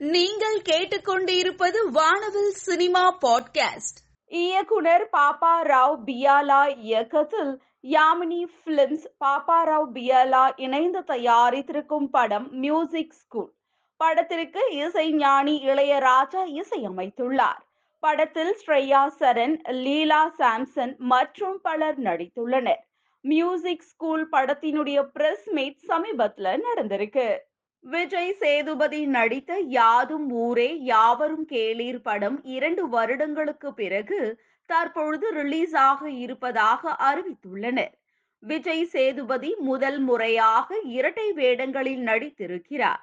நீங்கள் கேட்டுக்கொண்டிருப்பது வானவில் சினிமா பாட்காஸ்ட். இயக்குனர் பாப்பா ராவ் பியாலா இயக்கத்தில் யாமினி பிலிம்ஸ் பாப்பா ராவ் பியாலா இணைந்து தயாரித்திருக்கும் படம் மியூசிக் ஸ்கூல். படத்திற்கு இசை ஞானி இளையராஜா இசையமைத்துள்ளார். படத்தில் ஸ்ரேயா சரண் லீலா சாம்சன் மற்றும் பலர் நடித்துள்ளனர். மியூசிக் ஸ்கூல் படத்தினுடைய பிரஸ் மீட் சமீபத்தில் நடந்திருக்கு. விஜய் சேதுபதி நடித்த யாதும் ஊரே யாவரும் கேளீர் படம் இரண்டு வருடங்களுக்கு பிறகு தற்பொழுது ரிலீஸ் ஆக இருப்பதாக அறிவித்துள்ளனர். விஜய் சேதுபதி முதல் முறையாக இரட்டை வேடங்களில் நடித்திருக்கிறார்.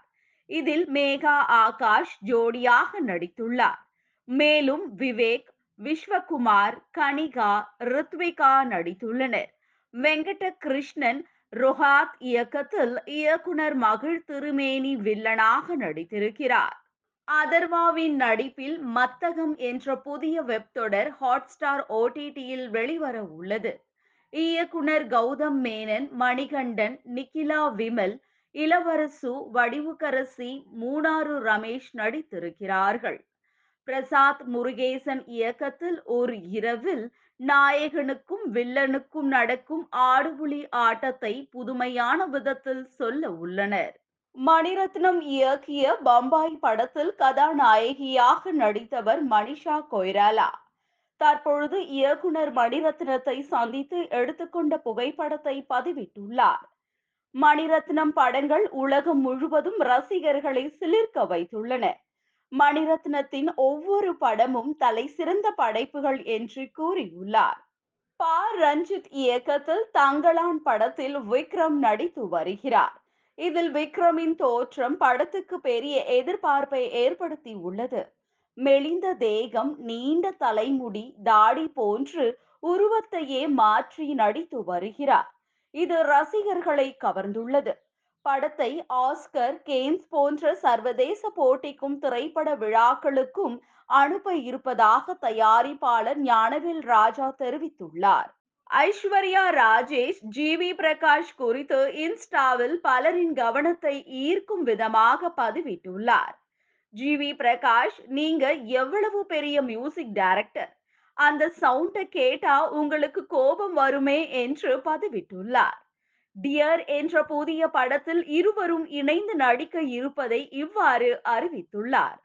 இதில் மேகா ஆகாஷ் ஜோடியாக நடித்துள்ளார். மேலும் விவேக் விஸ்வகுமார் கனிகா ரித்விகா நடித்துள்ளனர். வெங்கட கிருஷ்ணன் ரொஹாத் இயக்கத்தில் இயக்குனர் மகிழ் திருமேனி வில்லனாக நடித்திருக்கிறார். அதர்வாவின் நடிப்பில் மத்தகம் என்ற புதிய வெப் தொடர் ஹாட்ஸ்டார் ஓடிடியில் வெளிவர உள்ளது. இயக்குனர் கௌதம் மேனன் மணிகண்டன் நிக்கிலா விமல் இளவரசு வடிவுக்கரசி மூணாறு ரமேஷ் நடித்திருக்கிறார்கள். பிரசாத் முருகேசன் இயக்கத்தில் ஒரு இரவில் நாயகனுக்கும் வில்லனுக்கும் நடக்கும் ஆடுபுலி ஆட்டத்தை புதுமையான விதத்தில் சொல்ல உள்ளனர். மணிரத்னம் இயக்கிய பம்பாய் படத்தில் கதாநாயகியாக நடித்தவர் மணிஷா கொய்ராலா. தற்பொழுது இயக்குனர் மணிரத்னத்தை சந்தித்து எடுத்துக்கொண்ட புகைப்படத்தை பதிவிட்டுள்ளார். மணிரத்னம் படங்கள் உலகம் முழுவதும் ரசிகர்களை சிலிர்க்க வைத்துள்ளன. மணிரத்னத்தின் ஒவ்வொரு படமும் தலை சிறந்த படைப்புகள் என்று கூறியுள்ளார். பா. ரஞ்சித் இயக்கத்தில் தங்களான் படத்தில் விக்ரம் நடித்து வருகிறார். இதில் விக்ரமின் தோற்றம் படத்துக்கு பெரிய எதிர்பார்ப்பை ஏற்படுத்தி உள்ளது. மெலிந்த தேகம் நீண்ட தலைமுடி தாடி போன்று உருவத்தையே மாற்றி நடித்து வருகிறார். இது ரசிகர்களை கவர்ந்துள்ளது. படத்தை ஆஸ்கர் கேன்ஸ் போன்ற சர்வதேச போட்டிக்கும் திரைப்பட விழாக்களுக்கும் அனுப்ப இருப்பதாக தயாரிப்பாளர் ஞானவேல் ராஜா தெரிவித்துள்ளார். ஐஸ்வர்யா ராஜேஷ் ஜி வி பிரகாஷ் குறித்து இன்ஸ்டாவில் பலரின் கவனத்தை ஈர்க்கும் விதமாக பதிவிட்டுள்ளார். ஜி வி பிரகாஷ் நீங்க எவ்வளவு பெரிய மியூசிக் டைரக்டர்? அந்த சவுண்டை கேட்டா உங்களுக்கு கோபம் வருமே என்று பதிவிட்டுள்ளார். டியர் என்ற புதிய படத்தில் இருவரும் இணைந்து நடிக்க இருப்பதை இவ்வாறு அறிவித்துள்ளார்.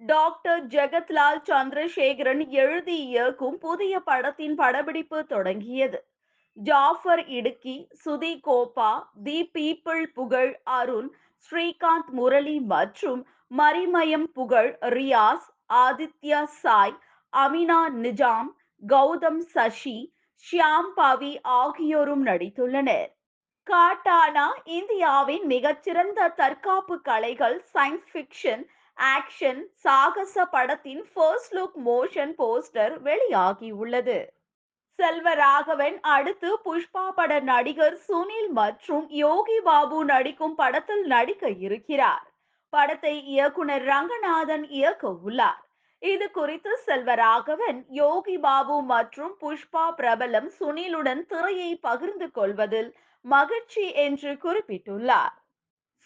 டாக்டர் ஜெகத்லால் சந்திரசேகரன் எழுதி இயக்கும் புதிய படத்தின் படப்பிடிப்பு தொடங்கியது. ஜாஃபர் இடுக்கி சுதி கோபா தி பீப்பிள் புகழ் அருண் ஸ்ரீகாந்த் முரளி மற்றும் மரிமயம் புகழ் ரியாஸ் ஆதித்யா சாய் அமினா நிஜாம் கௌதம் சஷி ஷியாம் பவி ஆகியோரும் நடித்துள்ளனர். காட்டானா இந்தியாவின் மிகச்சிறந்த தற்காப்பு கலைகள் சயின்ஸ் ஃபிக்ஷன் ஆக்ஷன் சாகச படத்தின் ஃபர்ஸ்ட் லுக் மோஷன் போஸ்டர் வெளியாகியுள்ளது. செல்வராகவன் அடுத்து புஷ்பா பட நடிகர் சுனில் மற்றும் யோகி பாபு நடிக்கும் படத்தில் நடிக்க இருக்கிறார். படத்தை இயக்குனர் ரங்கநாதன் இயக்க உள்ளார். இது குறித்து செல்வராகவன் யோகி பாபு மற்றும் புஷ்பா பிரபலம் சுனிலுடன் திரையை பகிர்ந்து கொள்வதில் மகிழ்ச்சி என்று குறிப்பிட்டுள்ளார்.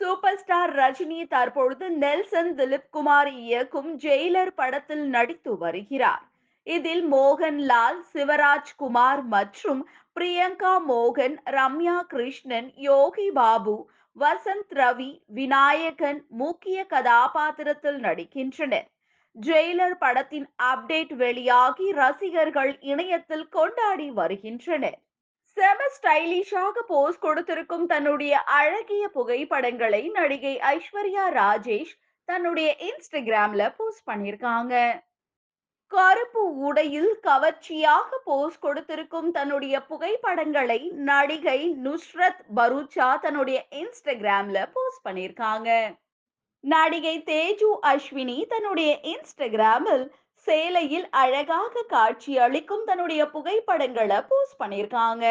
சூப்பர் ஸ்டார் ரஜினி தற்பொழுது நெல்சன் திலீப் குமார் இயக்கும் ஜெயிலர் படத்தில் நடித்து வருகிறார். இதில் மோகன்லால் சிவராஜ் குமார் மற்றும் பிரியங்கா மோகன் ரம்யா கிருஷ்ணன் யோகி பாபு வசந்த் ரவி விநாயகன் முக்கிய கதாபாத்திரத்தில் நடிக்கின்றனர். ஜெயிலர் படத்தின் அப்டேட் வெளியாகி ரசிகர்கள் இணையத்தில் கொண்டாடி வருகின்றனர். செம ஸ்டைலிஷாக போஸ் கொடுத்திருக்கும் தன்னுடைய அழகிய புகைப்படங்களை நடிகை ஐஸ்வர்யா ராஜேஷ் தன்னுடைய இன்ஸ்டாகிராம்ல போஸ்ட் பண்ணியிருக்காங்க. கருப்பு உடையில் கவர்ச்சியாக போஸ் கொடுத்திருக்கும் தன்னுடைய புகைப்படங்களை நடிகை நுஸ்ரத் பரூச்சா தன்னுடைய இன்ஸ்டாகிராம்ல போஸ்ட் பண்ணியிருக்காங்க. நடிகை தேஜு அஸ்வினி தன்னுடைய இன்ஸ்டாகிராமில் சேலையில் அழகாக காட்சி அளிக்கும் தன்னுடைய புகைப்படங்களை போஸ்ட் பண்ணியிருக்காங்க.